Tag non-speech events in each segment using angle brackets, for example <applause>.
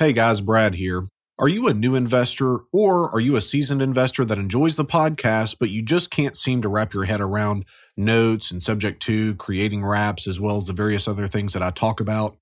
Hey guys, Brad here. Are you a new investor or are you a seasoned investor that enjoys the podcast, but you just can't seem to wrap your head around notes and subject to creating wraps as well as the various other things that I talk about?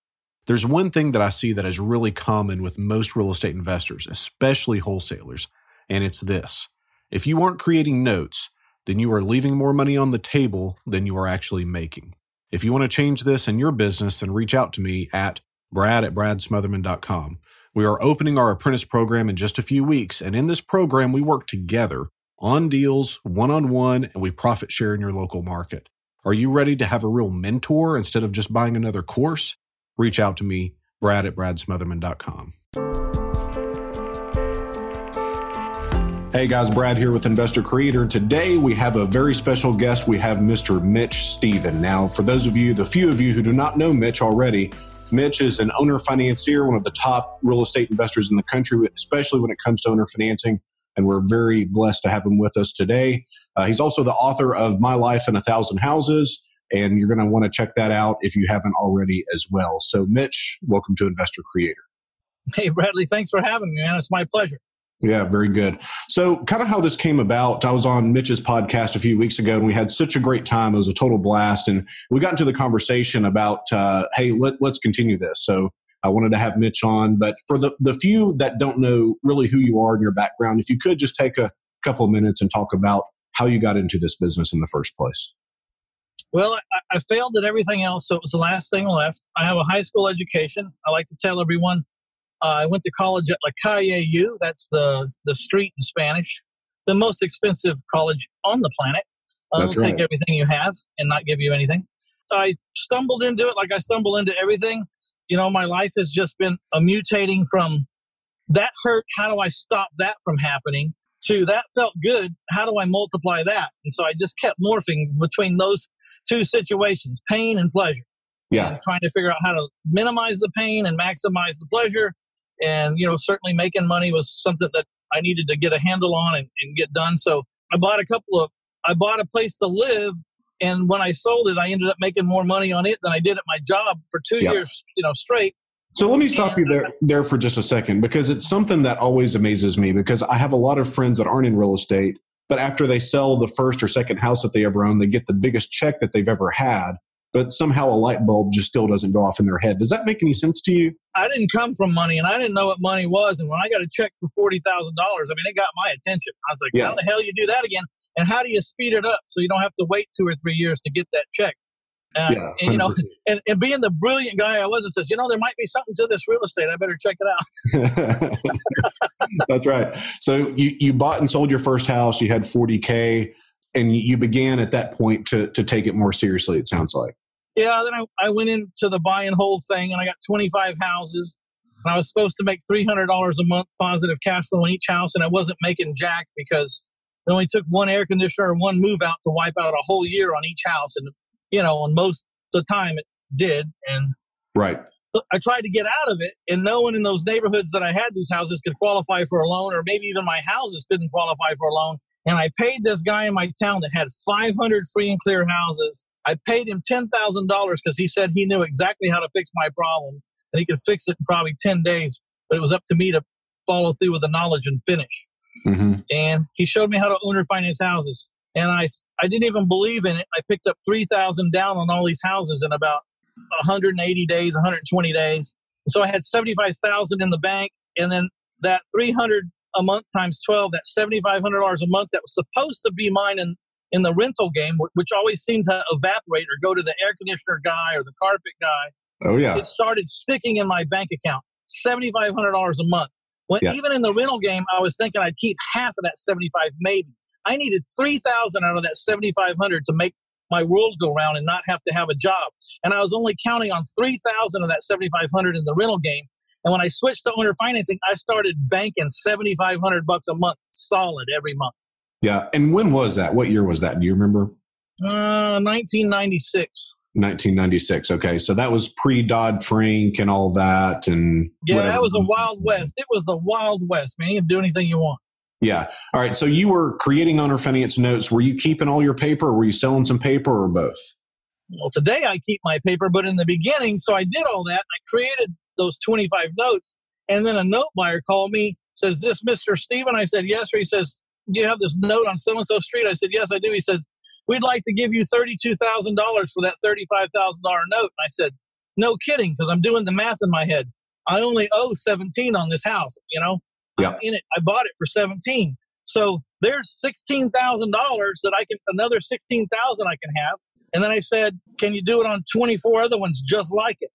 There's one thing that I see that is really common with most real estate investors, especially wholesalers, and it's this. If you aren't creating notes, then you are leaving more money on the table than you are actually making. If you want to change this in your business, then reach out to me at brad at bradsmotherman.com. We are opening our apprentice program in just a few weeks, and in this program, we work together on deals, one on one, and we profit share in your local market. Are you ready to have a real mentor instead of just buying another course? Reach out to me, brad at bradsmotherman.com. Hey guys, Brad here with Investor Creator, and today we have a very special guest. We have Mr. Mitch Stephen. Now, for those of you, the few of you who do not know Mitch already, Mitch is an owner financier, one of the top real estate investors in the country, especially when it comes to owner financing. And we're very blessed to have him with us today. Uh, he's also the author of My Life and a Thousand Houses, and you're going to want to check that out if you haven't already as well. So, Mitch, welcome to Investor Creator. Hey, Bradley, thanks for having me, man. It's my pleasure. Yeah, very good. So, kind of how this came about, I was on Mitch's podcast a few weeks ago and we had such a great time. It was a total blast. And we got into the conversation about, uh, hey, let, let's continue this. So, I wanted to have Mitch on. But for the, the few that don't know really who you are and your background, if you could just take a couple of minutes and talk about how you got into this business in the first place. Well, I, I failed at everything else, so it was the last thing left. I have a high school education. I like to tell everyone uh, I went to college at La Calle U. That's the the street in Spanish. The most expensive college on the planet. Uh, That's they'll right. take everything you have and not give you anything. I stumbled into it like I stumble into everything. You know, my life has just been a mutating from that hurt. How do I stop that from happening? To that felt good. How do I multiply that? And so I just kept morphing between those two situations, pain and pleasure Yeah. and trying to figure out how to minimize the pain and maximize the pleasure. And, you know, certainly making money was something that I needed to get a handle on and, and get done. So I bought a couple of, I bought a place to live. And when I sold it, I ended up making more money on it than I did at my job for two years, you know, straight. So let me stop you there uh, there for just a second because it's something that always amazes me because I have a lot of friends that aren't in real estate, but after they sell the first or second house that they ever own, they get the biggest check that they've ever had, but somehow a light bulb just still doesn't go off in their head. Does that make any sense to you? I didn't come from money and I didn't know what money was. And when I got a check for $40,000, I mean, it got my attention. I was like, Yeah. how the hell you do that again? And how do you speed it up so you don't have to wait two or three years to get that check? Uh, yeah. and, you know, <laughs> and, and being the brilliant guy I was, I said, you know, there might be something to this real estate. I better check it out. <laughs> <laughs> That's right. So you, you bought and sold your first house, you had 40K, and you began at that point to, to take it more seriously, it sounds like. Yeah, then I, I went into the buy and hold thing and I got 25 houses. And I was supposed to make $300 a month positive cash flow in each house. And I wasn't making jack because it only took one air conditioner and one move out to wipe out a whole year on each house. And, you know, on most of the time it did. And Right. I tried to get out of it, and no one in those neighborhoods that I had these houses could qualify for a loan, or maybe even my houses couldn't qualify for a loan. And I paid this guy in my town that had 500 free and clear houses. I paid him $10,000 because he said he knew exactly how to fix my problem and he could fix it in probably 10 days. But it was up to me to follow through with the knowledge and finish. hmm And he showed me how to owner finance houses. And I, I didn't even believe in it. I picked up 3000 down on all these houses in about 180 days, 120 days. So I had 75,000 in the bank, and then that 300 a month times 12, that $7,500 a month that was supposed to be mine in, in the rental game, which always seemed to evaporate or go to the air conditioner guy or the carpet guy. Oh, yeah. It started sticking in my bank account, $7,500 a month. When Yeah. even in the rental game, I was thinking I'd keep half of that 75 maybe. I needed 3,000 out of that 7,500 to make my world go round and not have to have a job. And I was only counting on 3,000 of that 7,500 in the rental game. And when I switched to owner financing, I started banking 7,500 bucks a month solid every month. Yeah. And when was that? What year was that? Do you remember? Uh, 1996. 1996. Okay. So that was pre Dodd Frank and all that. And Yeah, whatever. that was a wild west. It was the wild west, man. You can do anything you want. Yeah. All right. So you were creating owner finance notes. Were you keeping all your paper or were you selling some paper or both? Well, today I keep my paper, but in the beginning, so I did all that. I created those 25 notes. And then a note buyer called me, says, This Mr. Stephen? I said, Yes. Or he says, Do you have this note on so and so street? I said, Yes, I do. He said, We'd like to give you $32,000 for that $35,000 note. And I said, No kidding, because I'm doing the math in my head. I only owe 17 on this house, you know? Yeah. I'm in it. I bought it for 17. So there's $16,000 that I can, another 16,000 I can have. And then I said, Can you do it on 24 other ones just like it?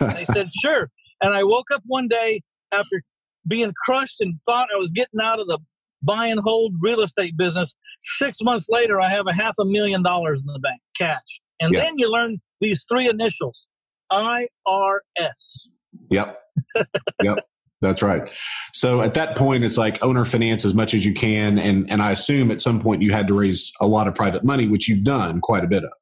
And they said, <laughs> Sure. And I woke up one day after being crushed and thought I was getting out of the buy and hold real estate business. Six months later, I have a half a million dollars in the bank, cash. And Yeah. then you learn these three initials IRS. Yep. yep. That's right. So at that point, it's like owner finance as much as you can. And, and I assume at some point you had to raise a lot of private money, which you've done quite a bit of.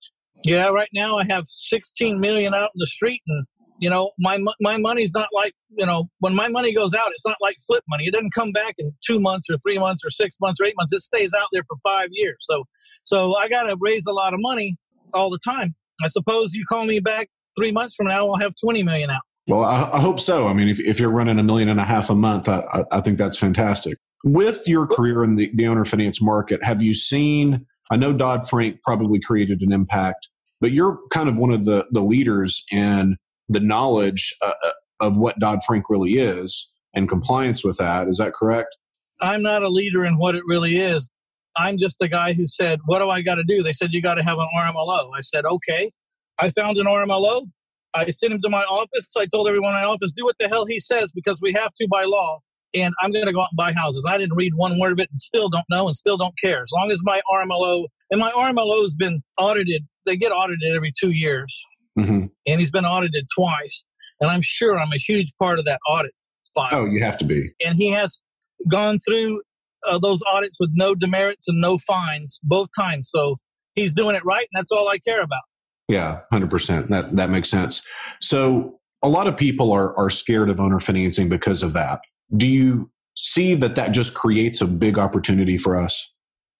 Yeah, right now I have 16 million out in the street, and you know my my money's not like you know when my money goes out, it's not like flip money. It doesn't come back in two months or three months or six months or eight months. It stays out there for five years. So so I got to raise a lot of money all the time. I suppose you call me back three months from now, I'll have 20 million out. Well, I, I hope so. I mean, if, if you're running a million and a half a month, I, I, I think that's fantastic. With your career in the, the owner finance market, have you seen? I know Dodd Frank probably created an impact, but you're kind of one of the, the leaders in the knowledge uh, uh, of what Dodd Frank really is and compliance with that. Is that correct? I'm not a leader in what it really is. I'm just the guy who said, What do I got to do? They said, You got to have an RMLO. I said, Okay. I found an RMLO. I sent him to my office. I told everyone in my office, Do what the hell he says because we have to by law. And I'm going to go out and buy houses. I didn't read one word of it and still don't know and still don't care. As long as my RMLO, and my RMLO has been audited, they get audited every two years. Hmm And he's been audited twice. And I'm sure I'm a huge part of that audit file Oh, you have to be. and he has gone through uh, those audits with no demerits and no fines both times. So he's doing it right, and that's all I care about. Yeah, hundred percent. That that makes sense. So a lot of people are are scared of owner financing because of that. Do you see that that just creates a big opportunity for us?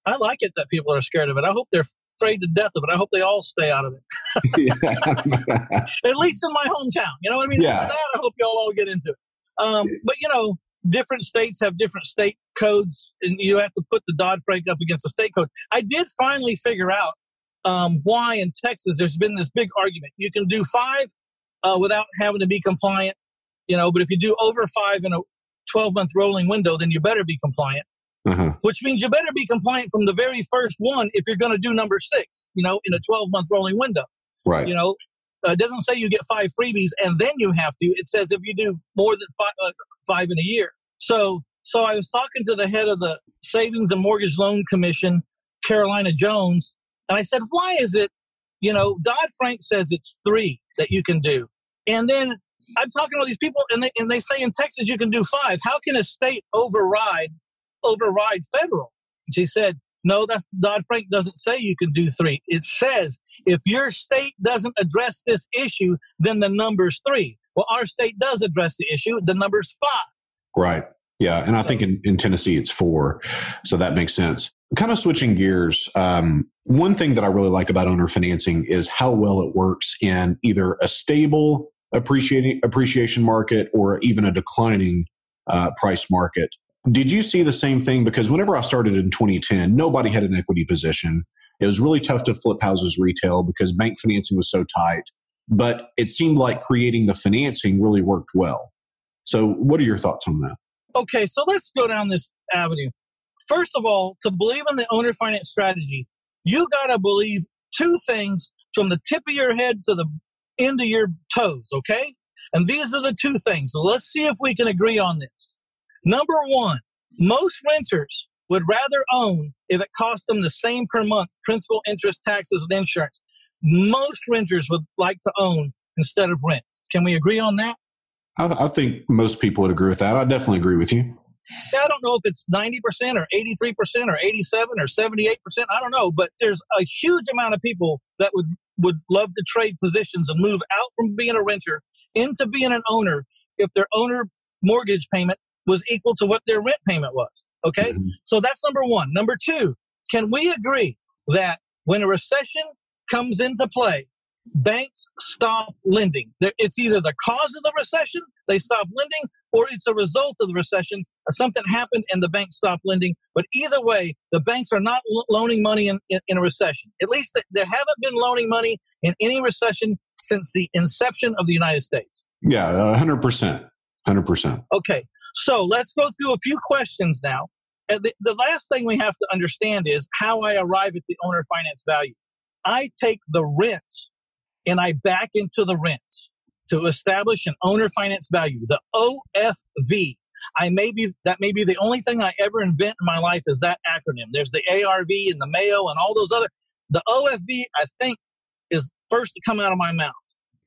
I like it that people are scared of it. I hope they're afraid to death of it. I hope they all stay out of it, <laughs> at least in my hometown. You know what I mean? Yeah. That, I hope y'all all get into it. Um, but you know, different states have different state codes, and you have to put the Dodd Frank up against the state code. I did finally figure out um, why in Texas there's been this big argument. You can do five uh, without having to be compliant, you know, but if you do over five in a 12 month rolling window, then you better be compliant. Which means you better be compliant from the very first one if you're going to do number six, you know, in a 12 month rolling window. Right. You know, uh, it doesn't say you get five freebies and then you have to. It says if you do more than five, uh, five in a year. So, so I was talking to the head of the Savings and Mortgage Loan Commission, Carolina Jones, and I said, why is it, you know, Dodd Frank says it's three that you can do. And then I'm talking to all these people and they, and they say in Texas you can do five. How can a state override override federal. She said, no, that's Dodd Frank doesn't say you can do three. It says if your state doesn't address this issue, then the number's three. Well, our state does address the issue. The number's five. Right. Yeah. And I think in, in Tennessee it's four. So that makes sense. Kind of switching gears. Um, one thing that I really like about owner financing is how well it works in either a stable appreciating appreciation market or even a declining uh, price market. Did you see the same thing? Because whenever I started in 2010, nobody had an equity position. It was really tough to flip houses retail because bank financing was so tight. But it seemed like creating the financing really worked well. So, what are your thoughts on that? Okay, so let's go down this avenue. First of all, to believe in the owner finance strategy, you got to believe two things from the tip of your head to the end of your toes, okay? And these are the two things. So let's see if we can agree on this. Number one, most renters would rather own if it cost them the same per month principal, interest, taxes, and insurance. Most renters would like to own instead of rent. Can we agree on that? I, I think most people would agree with that. I definitely agree with you. Yeah, I don't know if it's 90% or 83% or 87 or 78%. I don't know, but there's a huge amount of people that would, would love to trade positions and move out from being a renter into being an owner if their owner mortgage payment was equal to what their rent payment was. Okay? Mhm. So that's number one. Number two, can we agree that when a recession comes into play, banks stop lending? It's either the cause of the recession, they stop lending, or it's a result of the recession. Something happened and the banks stopped lending. But either way, the banks are not lo- loaning money in, in, in, a recession. At least they, they haven't been loaning money in any recession since the inception of the United States. Yeah, 100%. 100%. Okay. So let's go through a few questions now. And the, the last thing we have to understand is how I arrive at the owner finance value. I take the rents and I back into the rents to establish an owner finance value, the OFV. I may be that may be the only thing I ever invent in my life is that acronym. There's the ARV and the MAO and all those other. The OFV, I think, is first to come out of my mouth.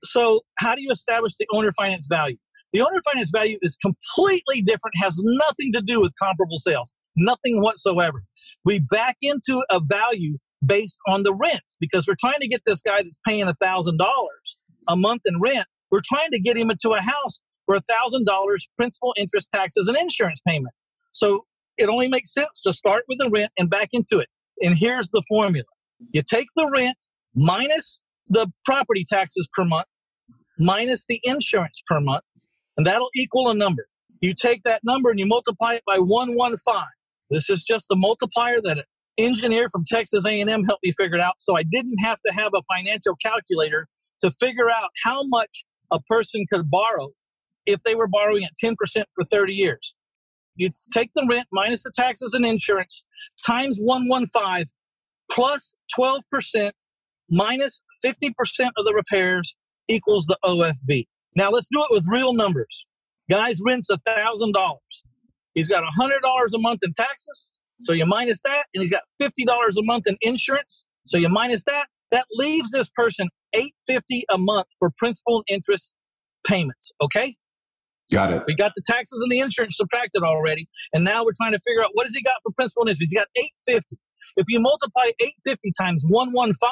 So, how do you establish the owner finance value? The owner finance value is completely different, has nothing to do with comparable sales, nothing whatsoever. We back into a value based on the rents because we're trying to get this guy that's paying $1,000 a month in rent, we're trying to get him into a house for $1,000 principal, interest, taxes, and insurance payment. So it only makes sense to start with the rent and back into it. And here's the formula you take the rent minus the property taxes per month, minus the insurance per month, and that'll equal a number. You take that number and you multiply it by 115. This is just the multiplier that an engineer from Texas A&M helped me figure it out. So I didn't have to have a financial calculator to figure out how much a person could borrow if they were borrowing at 10% for 30 years. You take the rent minus the taxes and insurance times 115 plus 12% minus 50% of the repairs equals the OFV. Now let's do it with real numbers. Guys rents a $1,000. He's got a $100 a month in taxes. So you minus that, and he's got $50 a month in insurance. So you minus that. That leaves this person 850 a month for principal and interest payments. Okay. Got it. We got the taxes and the insurance subtracted already. And now we're trying to figure out what has he got for principal and interest. He's got 850. If you multiply 850 times 115,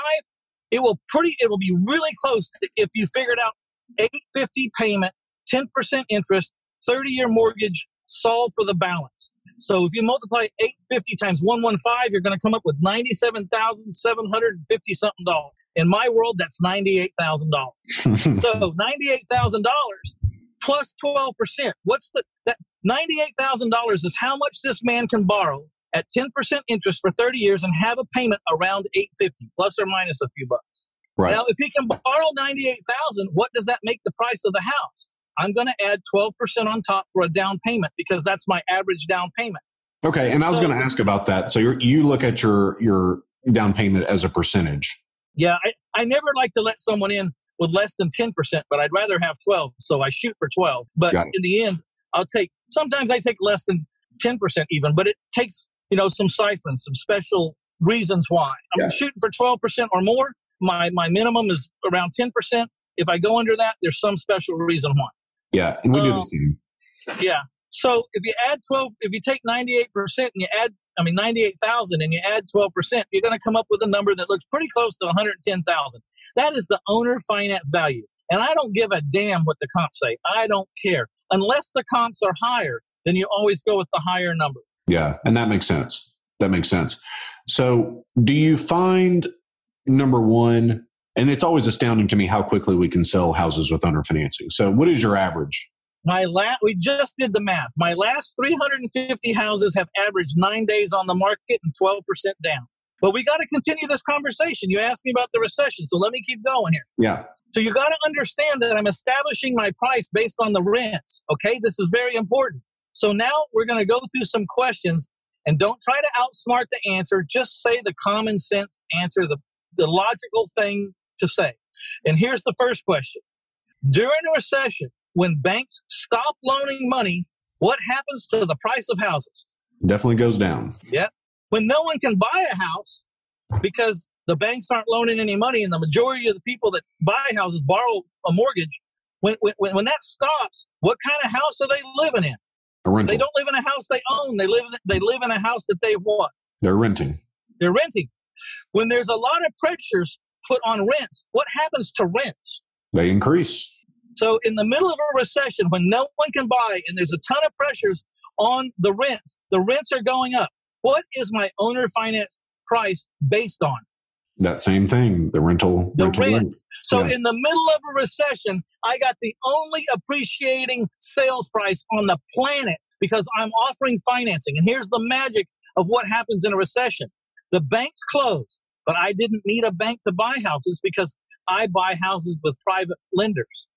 it will pretty, it will be really close to if you figured out 850 payment, 10% interest, 30 year mortgage, solve for the balance. So if you multiply 850 times 115, you're going to come up with 97,750 something dollars. In my world, that's $98,000. <laughs> so $98,000 plus 12%. What's the, that $98,000 is how much this man can borrow at 10% interest for 30 years and have a payment around 850 plus or minus a few bucks. Right. Now, if he can borrow 98,000, what does that make the price of the house? I'm going to add 12% on top for a down payment because that's my average down payment. Okay, and I was so, going to ask about that. So you you look at your your down payment as a percentage. Yeah, I, I never like to let someone in with less than 10%, but I'd rather have 12, so I shoot for 12. But in the end, I'll take sometimes I take less than 10% even, but it takes, you know, some siphons, some special reasons why. I'm yeah. shooting for 12% or more. My my minimum is around 10%. If I go under that, there's some special reason why. Yeah, and we um, do the um, same. Yeah. So if you add 12, if you take 98% and you add, I mean, 98,000 and you add 12%, you're going to come up with a number that looks pretty close to 110,000. That is the owner finance value. And I don't give a damn what the comps say. I don't care. Unless the comps are higher, then you always go with the higher number. Yeah. And that makes sense. That makes sense. So do you find number one, and it's always astounding to me how quickly we can sell houses with owner financing. So, what is your average? My last, we just did the math. My last 350 houses have averaged nine days on the market and 12% down. But we got to continue this conversation. You asked me about the recession, so let me keep going here. Yeah. So you got to understand that I'm establishing my price based on the rents. Okay, this is very important. So now we're going to go through some questions, and don't try to outsmart the answer. Just say the common sense answer, the the logical thing to say. And here's the first question During a recession, when banks stop loaning money, what happens to the price of houses? Definitely goes down. Yeah. When no one can buy a house because the banks aren't loaning any money and the majority of the people that buy houses borrow a mortgage, when, when, when that stops, what kind of house are they living in? A rental. They don't live in a house they own. They live, they live in a house that they want. They're renting. They're renting. When there's a lot of pressures put on rents, what happens to rents? They increase. So, in the middle of a recession, when no one can buy and there's a ton of pressures on the rents, the rents are going up. What is my owner finance price based on? That same thing, the rental. The rental rent. So Yeah. in the middle of a recession, I got the only appreciating sales price on the planet because I'm offering financing. And here's the magic of what happens in a recession. The banks close, but I didn't need a bank to buy houses because I buy houses with private lenders.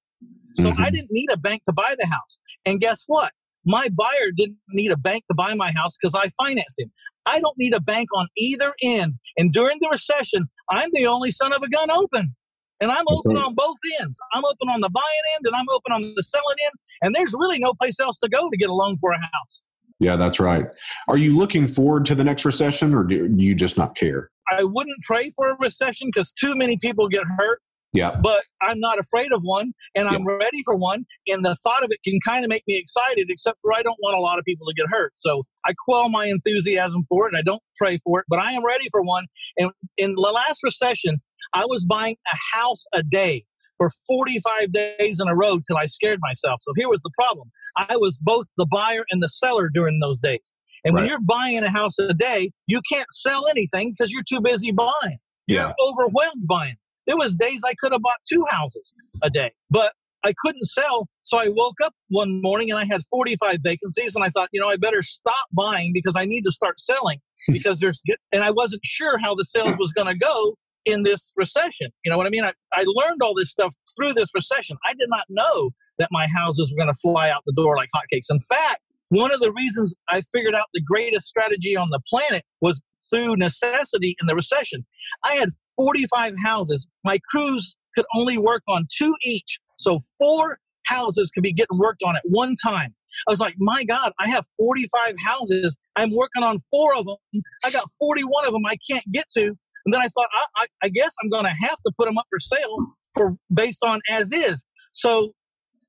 So Mhm. I didn't need a bank to buy the house. And guess what? My buyer didn't need a bank to buy my house because I financed him. I don't need a bank on either end. And during the recession, I'm the only son of a gun open. And I'm open on both ends. I'm open on the buying end and I'm open on the selling end. And there's really no place else to go to get a loan for a house. Yeah, that's right. Are you looking forward to the next recession or do you just not care? I wouldn't pray for a recession because too many people get hurt, Yeah. but I'm not afraid of one and I'm ready for one. And the thought of it can kind of make me excited, except for I don't want a lot of people to get hurt. So I quell my enthusiasm for it. And I don't pray for it, but I am ready for one. And in the last recession, I was buying a house a day for 45 days in a row till I scared myself. So here was the problem. I was both the buyer and the seller during those days. And when you're buying a house a day, you can't sell anything because you're too busy buying. Yeah. You're overwhelmed buying. There was days I could have bought two houses a day, but I couldn't sell. So I woke up one morning and I had 45 vacancies and I thought, you know, I better stop buying because I need to start selling <laughs> because there's, and I wasn't sure how the sales was going to go in this recession. You know what I mean? I, I learned all this stuff through this recession. I did not know that my houses were going to fly out the door like hotcakes. In fact, one of the reasons I figured out the greatest strategy on the planet was through necessity in the recession. I had 45 houses. My crews could only work on two each. So four houses could be getting worked on at one time. I was like, my God, I have 45 houses. I'm working on four of them. I got 41 of them I can't get to. And then I thought, I, I, I guess I'm going to have to put them up for sale for based on as is. So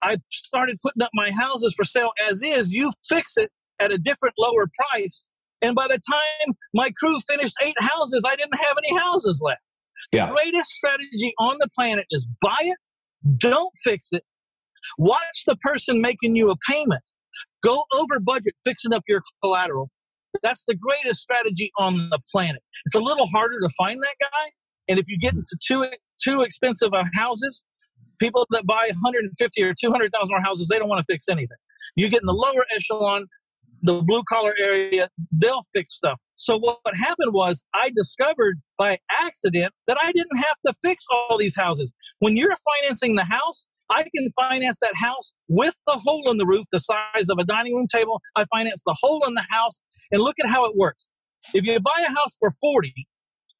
I started putting up my houses for sale as is. You fix it at a different lower price. And by the time my crew finished eight houses, I didn't have any houses left. Yeah. The greatest strategy on the planet is buy it, don't fix it. Watch the person making you a payment. Go over budget fixing up your collateral. That's the greatest strategy on the planet. It's a little harder to find that guy. And if you get into too too expensive of houses, people that buy 150 or 200,000 dollar houses, they don't want to fix anything. You get in the lower echelon, the blue collar area, they'll fix stuff. So what what happened was I discovered by accident that I didn't have to fix all these houses. When you're financing the house, I can finance that house with the hole in the roof, the size of a dining room table. I finance the hole in the house, and look at how it works. If you buy a house for 40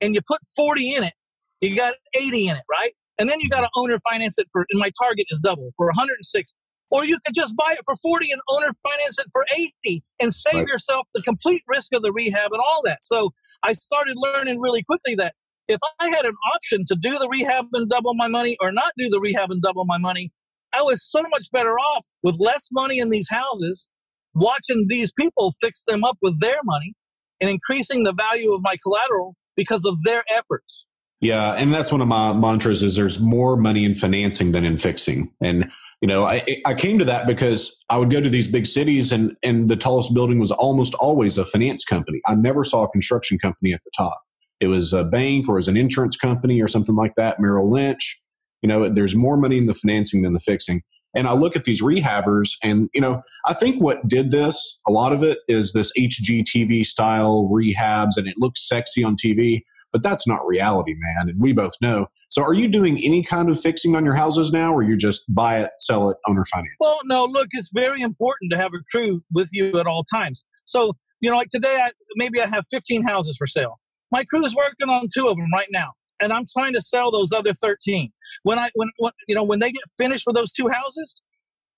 and you put 40 in it, you got 80 in it, right? And then you got to owner finance it for, and my target is double for 160. Or you could just buy it for 40 and owner finance it for 80 and save Right. yourself the complete risk of the rehab and all that. So I started learning really quickly that if I had an option to do the rehab and double my money or not do the rehab and double my money, I was so much better off with less money in these houses, watching these people fix them up with their money and increasing the value of my collateral because of their efforts. Yeah, and that's one of my mantras is there's more money in financing than in fixing. And you know, I I came to that because I would go to these big cities and and the tallest building was almost always a finance company. I never saw a construction company at the top. It was a bank or was an insurance company or something like that, Merrill Lynch. You know, there's more money in the financing than the fixing. And I look at these rehabbers and you know, I think what did this, a lot of it is this HGTV style rehabs and it looks sexy on TV but that's not reality, man. And we both know. So, are you doing any kind of fixing on your houses now, or you just buy it, sell it, owner finance? Well, no, look, it's very important to have a crew with you at all times. So, you know, like today, I, maybe I have 15 houses for sale. My crew is working on two of them right now, and I'm trying to sell those other 13. When I, when, when you know, when they get finished with those two houses,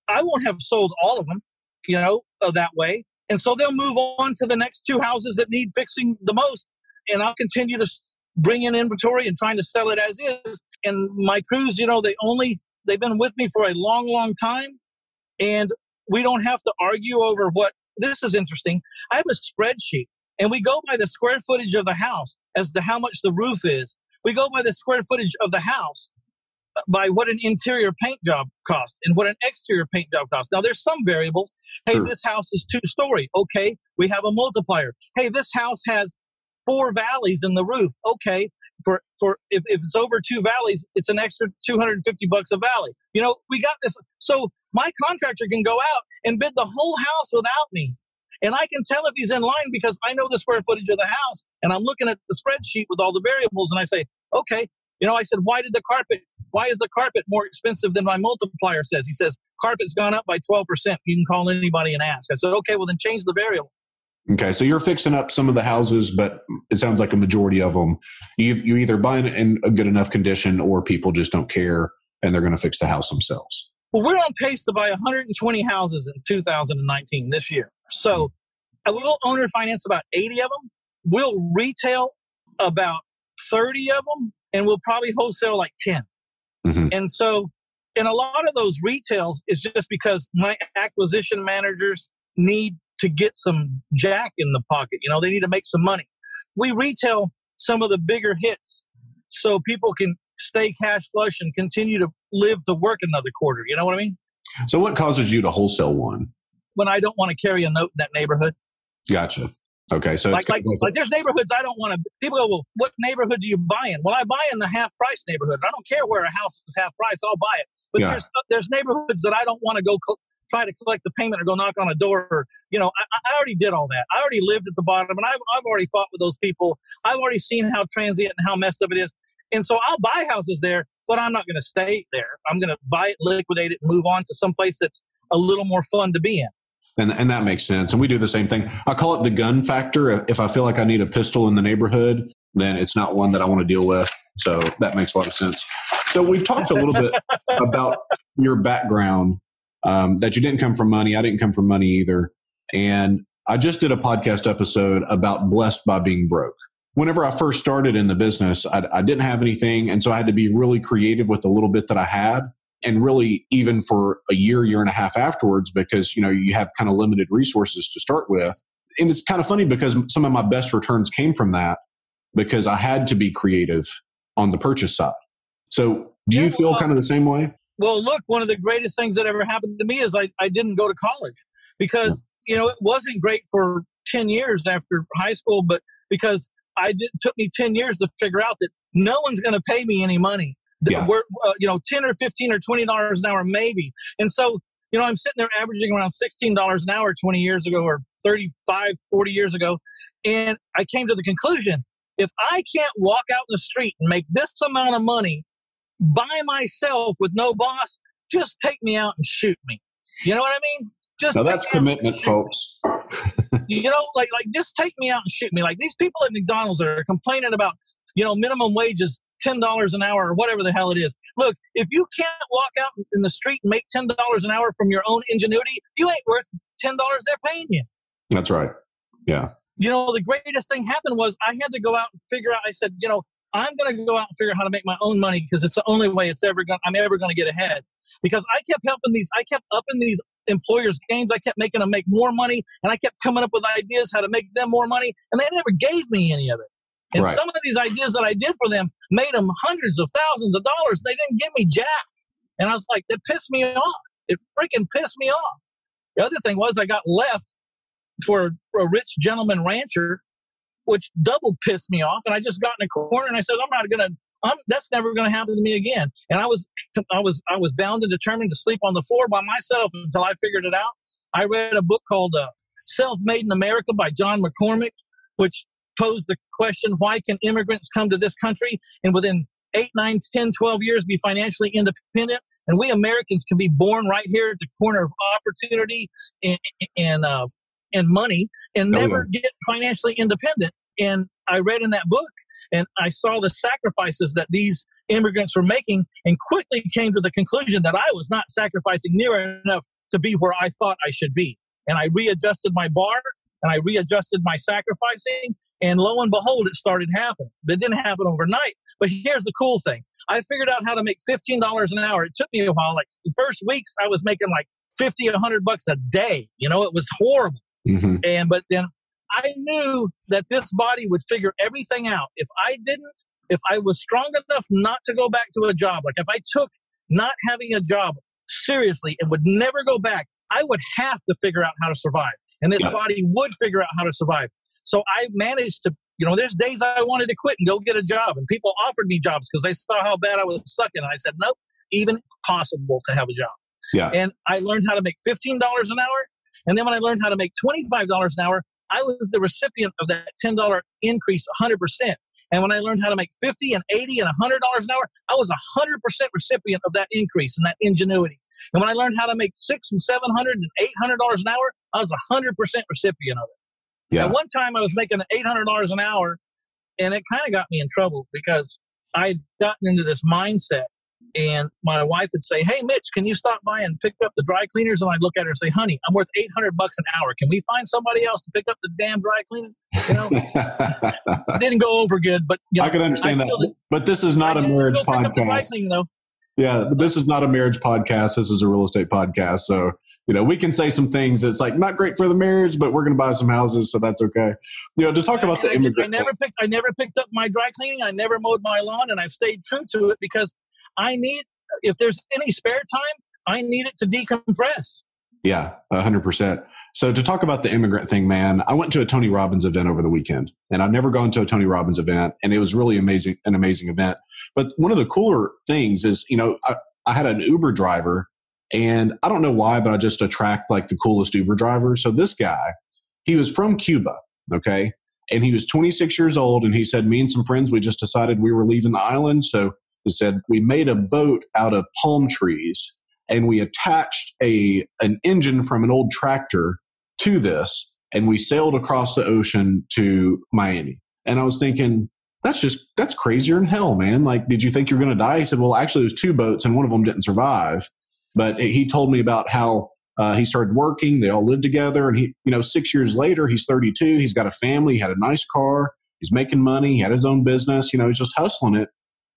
I won't have sold all of them, you know, uh, that way. And so they'll move on to the next two houses that need fixing the most, and I'll continue to bring in inventory and trying to sell it as is. And my crews, you know, they only they've been with me for a long, long time, and we don't have to argue over what. This is interesting. I have a spreadsheet, and we go by the square footage of the house as to how much the roof is. We go by the square footage of the house uh, by what an interior paint job costs and what an exterior paint job costs. Now, there's some variables. Hey, Sure. this house is two story. Okay, we have a multiplier. Hey, this house has four valleys in the roof. Okay, for for if, if it's over two valleys, it's an extra 250 bucks a valley. You know, we got this. So my contractor can go out and bid the whole house without me. And I can tell if he's in line because I know the square footage of the house and I'm looking at the spreadsheet with all the variables and I say, okay, you know, I said, why did the carpet, why is the carpet more expensive than my multiplier says? He says, carpet's gone up by 12%. You can call anybody and ask. I said, okay, well then change the variable. Okay, so you're fixing up some of the houses, but it sounds like a majority of them you you either buy it in a good enough condition, or people just don't care and they're going to fix the house themselves. Well, we're on pace to buy 120 houses in 2019 this year. So we'll owner finance about 80 of them. We'll retail about 30 of them, and we'll probably wholesale like 10. Mm-hmm. And so, in a lot of those retails, it's just because my acquisition managers need to get some jack in the pocket. You know, they need to make some money. We retail some of the bigger hits so people can stay cash flush and continue to live to work another quarter. You know what I mean? So, what causes you to wholesale one? When I don't want to carry a note in that neighborhood. Gotcha. Okay, so like like, like there's neighborhoods I don't want to. People go, well, what neighborhood do you buy in? Well, I buy in the half price neighborhood. I don't care where a house is half price. I'll buy it. But yeah. there's there's neighborhoods that I don't want to go cl- try to collect the payment or go knock on a door. Or, you know, I, I, already did all that. I already lived at the bottom, and I've I've already fought with those people. I've already seen how transient and how messed up it is. And so I'll buy houses there, but I'm not going to stay there. I'm going to buy it, liquidate it, and move on to some place that's a little more fun to be in and and that makes sense. And we do the same thing. I call it the gun factor. If I feel like I need a pistol in the neighborhood, then it's not one that I want to deal with. So that makes a lot of sense. So we've talked a little bit <laughs> about your background. Um, that you didn't come from money. I didn't come from money either. And I just did a podcast episode about blessed by being broke. Whenever I first started in the business, I, I didn't have anything, and so I had to be really creative with the little bit that I had and really even for a year year and a half afterwards because you know you have kind of limited resources to start with. And it's kind of funny because some of my best returns came from that because i had to be creative on the purchase side. So do you feel kind of the same way? well look one of the greatest things that ever happened to me is i, I didn't go to college because you know it wasn't great for 10 years after high school but because i did, took me 10 years to figure out that no one's going to pay me any money yeah. We're, uh, you know, 10 or 15 or $20 an hour, maybe. And so, you know, I'm sitting there averaging around $16 an hour 20 years ago or 35, 40 years ago. And I came to the conclusion if I can't walk out in the street and make this amount of money by myself with no boss, just take me out and shoot me. You know what I mean? Just now that's commitment, folks. you <laughs> know, like like just take me out and shoot me. Like these people at McDonald's that are complaining about, you know, minimum wages $10 an hour or whatever the hell it is. Look, if you can't walk out in the street and make $10 an hour from your own ingenuity, you ain't worth $10 they're paying you. That's right. Yeah. You know, the greatest thing happened was I had to go out and figure out, I said, you know, I'm going to go out and figure out how to make my own money because it's the only way it's ever going I'm ever going to get ahead. Because I kept helping these, I kept upping these employers' games. I kept making them make more money, and I kept coming up with ideas how to make them more money, and they never gave me any of it. And right. some of these ideas that I did for them made them hundreds of thousands of dollars. They didn't give me jack. And I was like, that pissed me off. It freaking pissed me off. The other thing was I got left for a rich gentleman rancher, which double pissed me off. And I just got in a corner and I said, I'm not going to, I'm, that's never going to happen to me again. And I was, I was, I was bound and determined to sleep on the floor by myself until I figured it out. I read a book called uh, Self Made in America by John McCormack, which posed the question why can immigrants come to this country and within 8, 9, 10, 12 years be financially independent? And we Americans can be born right here at the corner of opportunity and, and, uh, and money and oh, never get financially independent. And I read in that book and I saw the sacrifices that these immigrants were making and quickly came to the conclusion that I was not sacrificing near enough to be where I thought I should be. And I readjusted my bar and I readjusted my sacrificing and lo and behold, it started happening. It didn't happen overnight. But here's the cool thing I figured out how to make $15 an hour. It took me a while. Like the first weeks, I was making like 50, 100 bucks a day. You know, it was horrible. Mm-hmm. And, but then I knew that this body would figure everything out. If I didn't, if I was strong enough not to go back to a job, like if I took not having a job seriously and would never go back, I would have to figure out how to survive. And this body would figure out how to survive. So I managed to You know, there's days I wanted to quit and go get a job, and people offered me jobs because they saw how bad I was sucking. And I said, nope, even possible to have a job. Yeah. And I learned how to make $15 an hour. And then when I learned how to make $25 an hour, I was the recipient of that $10 increase 100%. And when I learned how to make 50 and 80 and $100 an hour, I was 100% recipient of that increase and that ingenuity. And when I learned how to make six and 700 and $800 an hour, I was 100% recipient of it. Yeah. At one time, I was making $800 an hour, and it kind of got me in trouble because I'd gotten into this mindset and my wife would say, "Hey, Mitch, can you stop by and pick up the dry cleaners?" And I'd look at her and say, "Honey, I'm worth 800 bucks an hour. Can we find somebody else to pick up the damn dry cleaning?" You know, <laughs> it didn't go over good, but you know, I could understand I that. But this is not I a marriage still pick up the dry podcast. cleaning. Yeah, but this is not a marriage podcast. This is a real estate podcast. So, you know, we can say some things that's like not great for the marriage, but we're going to buy some houses, so that's okay. You know, to talk about the And I, immigrant. never picked. I never picked up my dry cleaning. I never mowed my lawn, and I've stayed true to it because I need. If there's any spare time, I need it to decompress. Yeah, a hundred percent. So to talk about the immigrant thing, man, I went to a Tony Robbins event over the weekend, and I've never gone to a Tony Robbins event, and it was really amazing, an amazing event. But one of the cooler things is, you know, I, I had an Uber driver, and I don't know why, but I just attract like the coolest Uber drivers. So this guy, he was from Cuba, okay, and he was 26 years old, and he said, me and some friends, we just decided we were leaving the island, so he said we made a boat out of palm trees and we attached a an engine from an old tractor to this and we sailed across the ocean to Miami. And I was thinking, that's just that's crazier than hell, man. Like, did you think you're gonna die? He said, Well, actually it was two boats and one of them didn't survive. But he told me about how uh, he started working, they all lived together, and he, you know, six years later, he's 32, he's got a family, he had a nice car, he's making money, he had his own business, you know, he's just hustling it.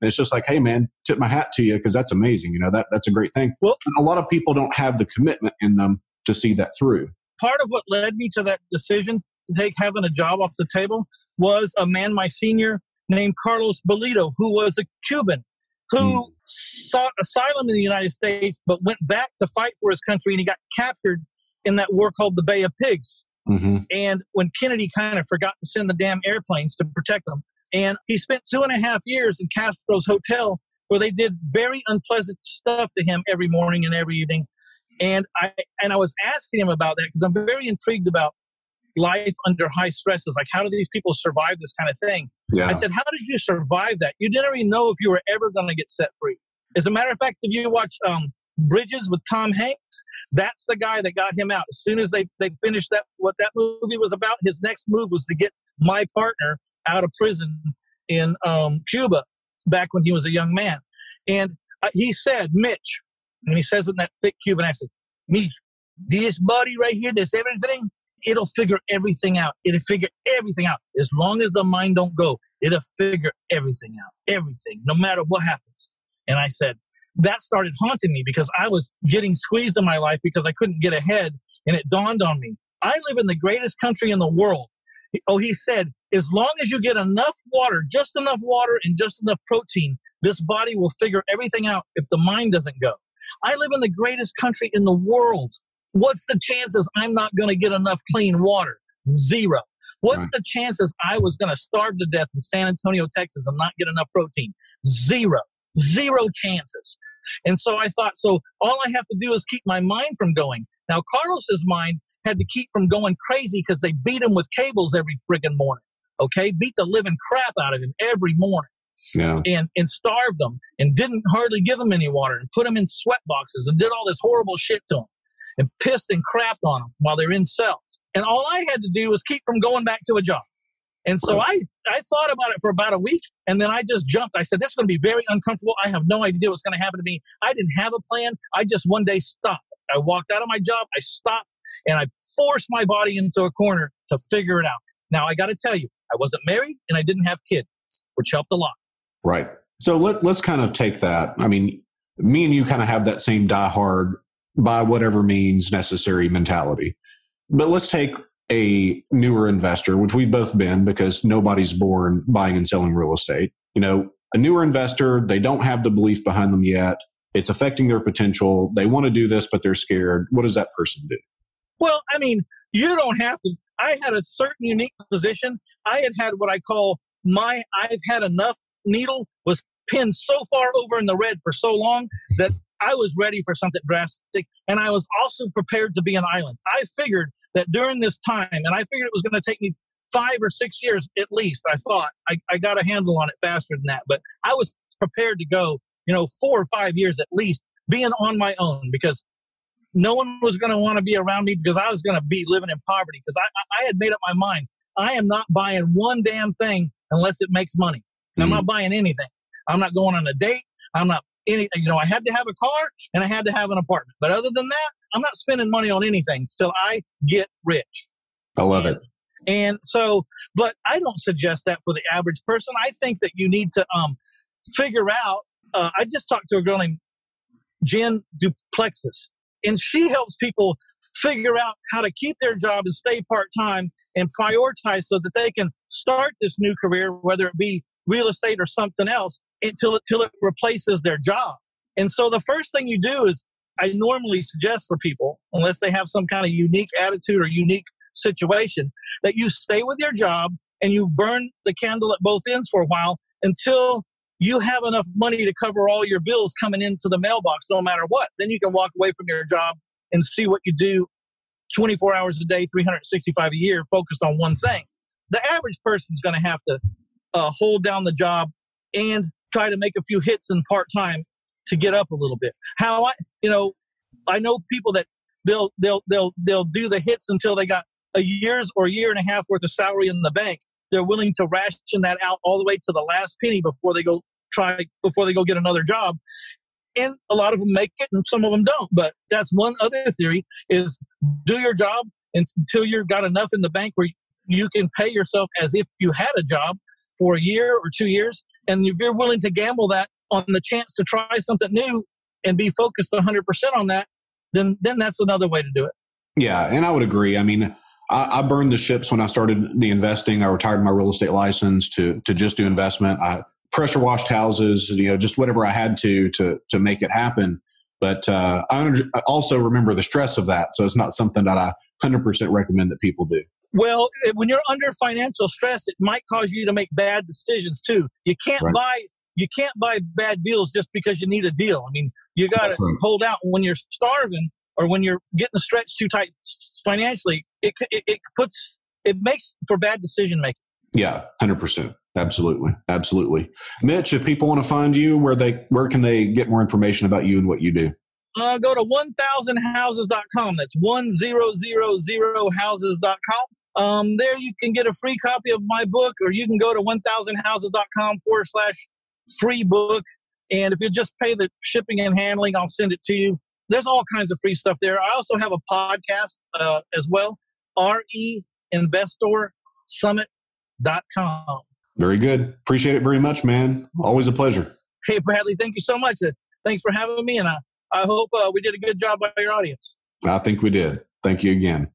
And it's just like, hey man, tip my hat to you because that's amazing. You know, that that's a great thing. Well- a lot of people don't have the commitment in them to see that through. part of what led me to that decision to take having a job off the table was a man, my senior, named Carlos Bolito, who was a Cuban who sought asylum in the United States, but went back to fight for his country, and he got captured in that war called the Bay of Pigs. Mm-hmm. And when Kennedy kind of forgot to send the damn airplanes to protect them, and he spent two and a half years in Castro's hotel where they did very unpleasant stuff to him every morning and every evening. And I and I was asking him about that because I'm very intrigued about life under high stresses. Like, how do these people survive this kind of thing? Yeah. I said, How did you survive that? You didn't even know if you were ever going to get set free. As a matter of fact, if you watch um, Bridges with Tom Hanks, that's the guy that got him out. As soon as they, they finished that, what that movie was about, his next move was to get my partner out of prison in um, Cuba back when he was a young man. And uh, he said, Mitch, and he says in that thick Cuban accent, me, this body right here, this everything, it'll figure everything out. It'll figure everything out. As long as the mind don't go, it'll figure everything out. Everything, no matter what happens. And I said, that started haunting me because I was getting squeezed in my life because I couldn't get ahead. And it dawned on me, I live in the greatest country in the world. Oh, he said, as long as you get enough water, just enough water and just enough protein, this body will figure everything out if the mind doesn't go. I live in the greatest country in the world. What's the chances I'm not going to get enough clean water? Zero. What's Right. the chances I was going to starve to death in San Antonio, Texas and not get enough protein? Zero. Zero chances. And so I thought, so all I have to do is keep my mind from going. Now, Carlos's mind had to keep from going crazy because they beat him with cables every friggin' morning. Okay? Beat the living crap out of him every morning Yeah. and, and starved them and didn't hardly give them any water and put them in sweat boxes and did all this horrible shit to them and pissed and crapped on them while they're in cells. And all I had to do was keep from going back to a job. And so I, I thought about it for about a week and then I just jumped. I said, this is going to be very uncomfortable. I have no idea what's going to happen to me. I didn't have a plan. I just one day stopped. I walked out of my job. I stopped and I forced my body into a corner to figure it out. Now I got to tell you, I wasn't married and I didn't have kids, which helped a lot. Right. So let, let's kind of take that. I mean, me and you kind of have that same die hard by whatever means necessary mentality. But let's take a newer investor, which we've both been because nobody's born buying and selling real estate. You know, a newer investor, they don't have the belief behind them yet. It's affecting their potential. They want to do this, but they're scared. What does that person do? Well, I mean, you don't have to. I had a certain unique position. I had had what I call my I've had enough needle was pinned so far over in the red for so long that I was ready for something drastic. And I was also prepared to be an island. I figured that during this time, and I figured it was going to take me five or six years at least, I thought I, I got a handle on it faster than that. But I was prepared to go, you know, four or five years at least being on my own because no one was going to want to be around me because I was going to be living in poverty because I, I had made up my mind. I am not buying one damn thing unless it makes money. Mm-hmm. I'm not buying anything. I'm not going on a date. I'm not any, you know, I had to have a car and I had to have an apartment. But other than that, I'm not spending money on anything till I get rich. I love and, it. And so, but I don't suggest that for the average person. I think that you need to um, figure out. Uh, I just talked to a girl named Jen DuPlessis, and she helps people figure out how to keep their job and stay part time and prioritize so that they can start this new career, whether it be real estate or something else, until it, it replaces their job. And so the first thing you do is I normally suggest for people, unless they have some kind of unique attitude or unique situation, that you stay with your job and you burn the candle at both ends for a while until you have enough money to cover all your bills coming into the mailbox no matter what. Then you can walk away from your job and see what you do 24 hours a day, 365 a year, focused on one thing. The average person is going to have to uh, hold down the job and try to make a few hits in part time to get up a little bit. How I, you know, I know people that they'll they'll they'll they'll do the hits until they got a year's or a year and a half worth of salary in the bank. They're willing to ration that out all the way to the last penny before they go try before they go get another job. And a lot of them make it, and some of them don't. But that's one other theory: is do your job until you've got enough in the bank where you can pay yourself as if you had a job for a year or two years. And if you're willing to gamble that on the chance to try something new and be focused 100% on that, then then that's another way to do it. Yeah, and I would agree. I mean, I, I, burned the ships when I started the investing. I retired my real estate license to to just do investment. I pressure washed houses, you know, just whatever I had to to to make it happen. But uh, I also remember the stress of that, so it's not something that I 100% recommend that people do. Well, when you're under financial stress, it might cause you to make bad decisions too. You can't right. buy you can't buy bad deals just because you need a deal. I mean, you got to right. hold out when you're starving or when you're getting stretched too tight financially. It, it, it puts it makes for bad decision making. Yeah, hundred percent. Absolutely, absolutely. Mitch, if people want to find you, where they where can they get more information about you and what you do? Uh, go to 1000houses.com. That's 1000houses.com. Um, there you can get a free copy of my book, or you can go to 1000houses.com forward slash free book. And if you just pay the shipping and handling, I'll send it to you. There's all kinds of free stuff there. I also have a podcast uh, as well, reinvestorsummit.com. Very good. Appreciate it very much, man. Always a pleasure. Hey, Bradley, thank you so much. Uh, thanks for having me. And I, I hope uh, we did a good job by your audience. I think we did. Thank you again.